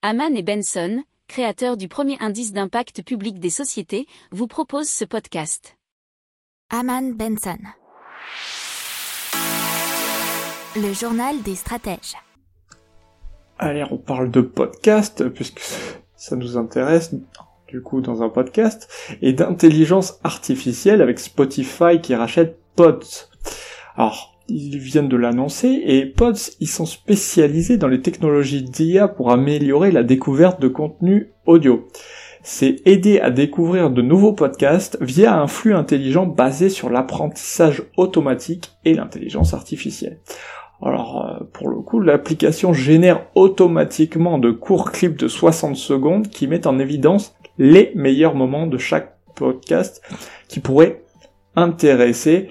Haman et Benson, créateurs du premier indice d'impact public des sociétés, vous proposent ce podcast. Haman Benson. Le journal des stratèges. Allez, on parle de podcast, puisque ça nous intéresse, du coup, dans un podcast, et d'intelligence artificielle avec Spotify qui rachète Pods. Alors, ils viennent de l'annoncer, et Pods, ils sont spécialisés dans les technologies d'IA pour améliorer la découverte de contenu audio. C'est aider à découvrir de nouveaux podcasts via un flux intelligent basé sur l'apprentissage automatique et l'intelligence artificielle. Alors, euh, pour le coup, l'application génère automatiquement de courts clips de 60 secondes qui mettent en évidence les meilleurs moments de chaque podcast qui pourraient intéresser